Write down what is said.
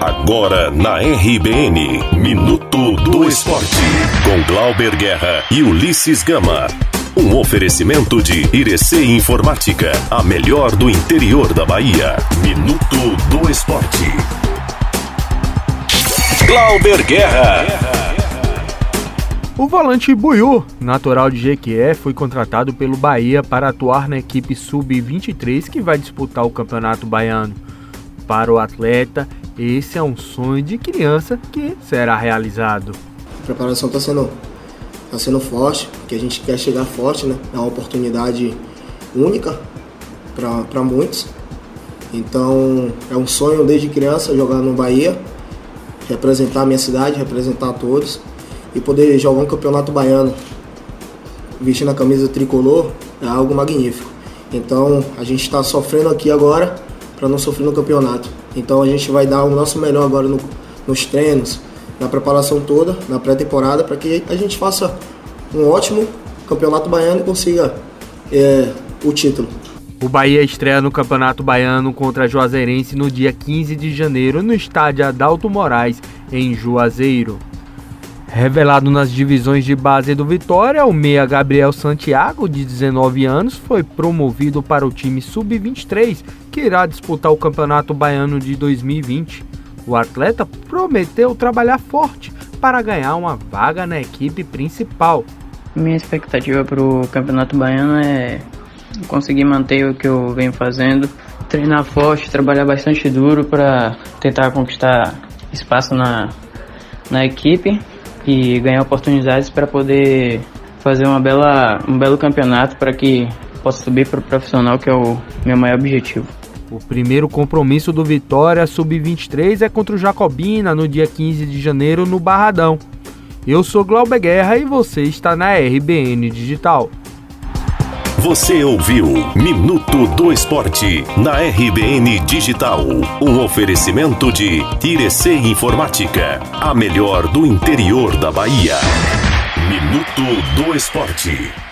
Agora na RBN, Minuto do Esporte, com Glauber Guerra e Ulisses Gama. Um oferecimento de Irecê Informática, a melhor do interior da Bahia. Minuto do Esporte. Glauber Guerra. O volante Buiu, natural de Jequié, foi contratado pelo Bahia para atuar na equipe sub-23 que vai disputar o Campeonato Baiano. Para o atleta, esse é um sonho de criança que será realizado. A preparação está sendo, tá sendo forte, porque a gente quer chegar forte, né? É uma oportunidade única para muitos. Então é um sonho desde criança jogar no Bahia, representar a minha cidade, representar todos e poder jogar um campeonato baiano vestindo a camisa tricolor é algo magnífico. Então a gente está sofrendo aqui agora para não sofrer no campeonato. Então a gente vai dar o nosso melhor agora no, nos treinos, na preparação toda, na pré-temporada, para que a gente faça um ótimo campeonato baiano e consiga é, o título. O Bahia estreia no Campeonato Baiano contra Juazeirense no dia 15 de janeiro no estádio Adalto Moraes, em Juazeiro. Revelado nas divisões de base do Vitória, o meia Gabriel Santiago, de 19 anos, foi promovido para o time sub-23, que irá disputar o Campeonato Baiano de 2020. O atleta prometeu trabalhar forte para ganhar uma vaga na equipe principal. Minha expectativa para o Campeonato Baiano é conseguir manter o que eu venho fazendo, treinar forte, trabalhar bastante duro para tentar conquistar espaço na, na equipe e ganhar oportunidades para poder fazer uma bela, um belo campeonato para que possa subir para o profissional, que é o meu maior objetivo. O primeiro compromisso do Vitória Sub-23 é contra o Jacobina no dia 15 de janeiro no Barradão. Eu sou Glauber Guerra e você está na RBN Digital. Você ouviu Minuto do Esporte na RBN Digital. Um oferecimento de Irecê Informática, a melhor do interior da Bahia. Minuto do Esporte.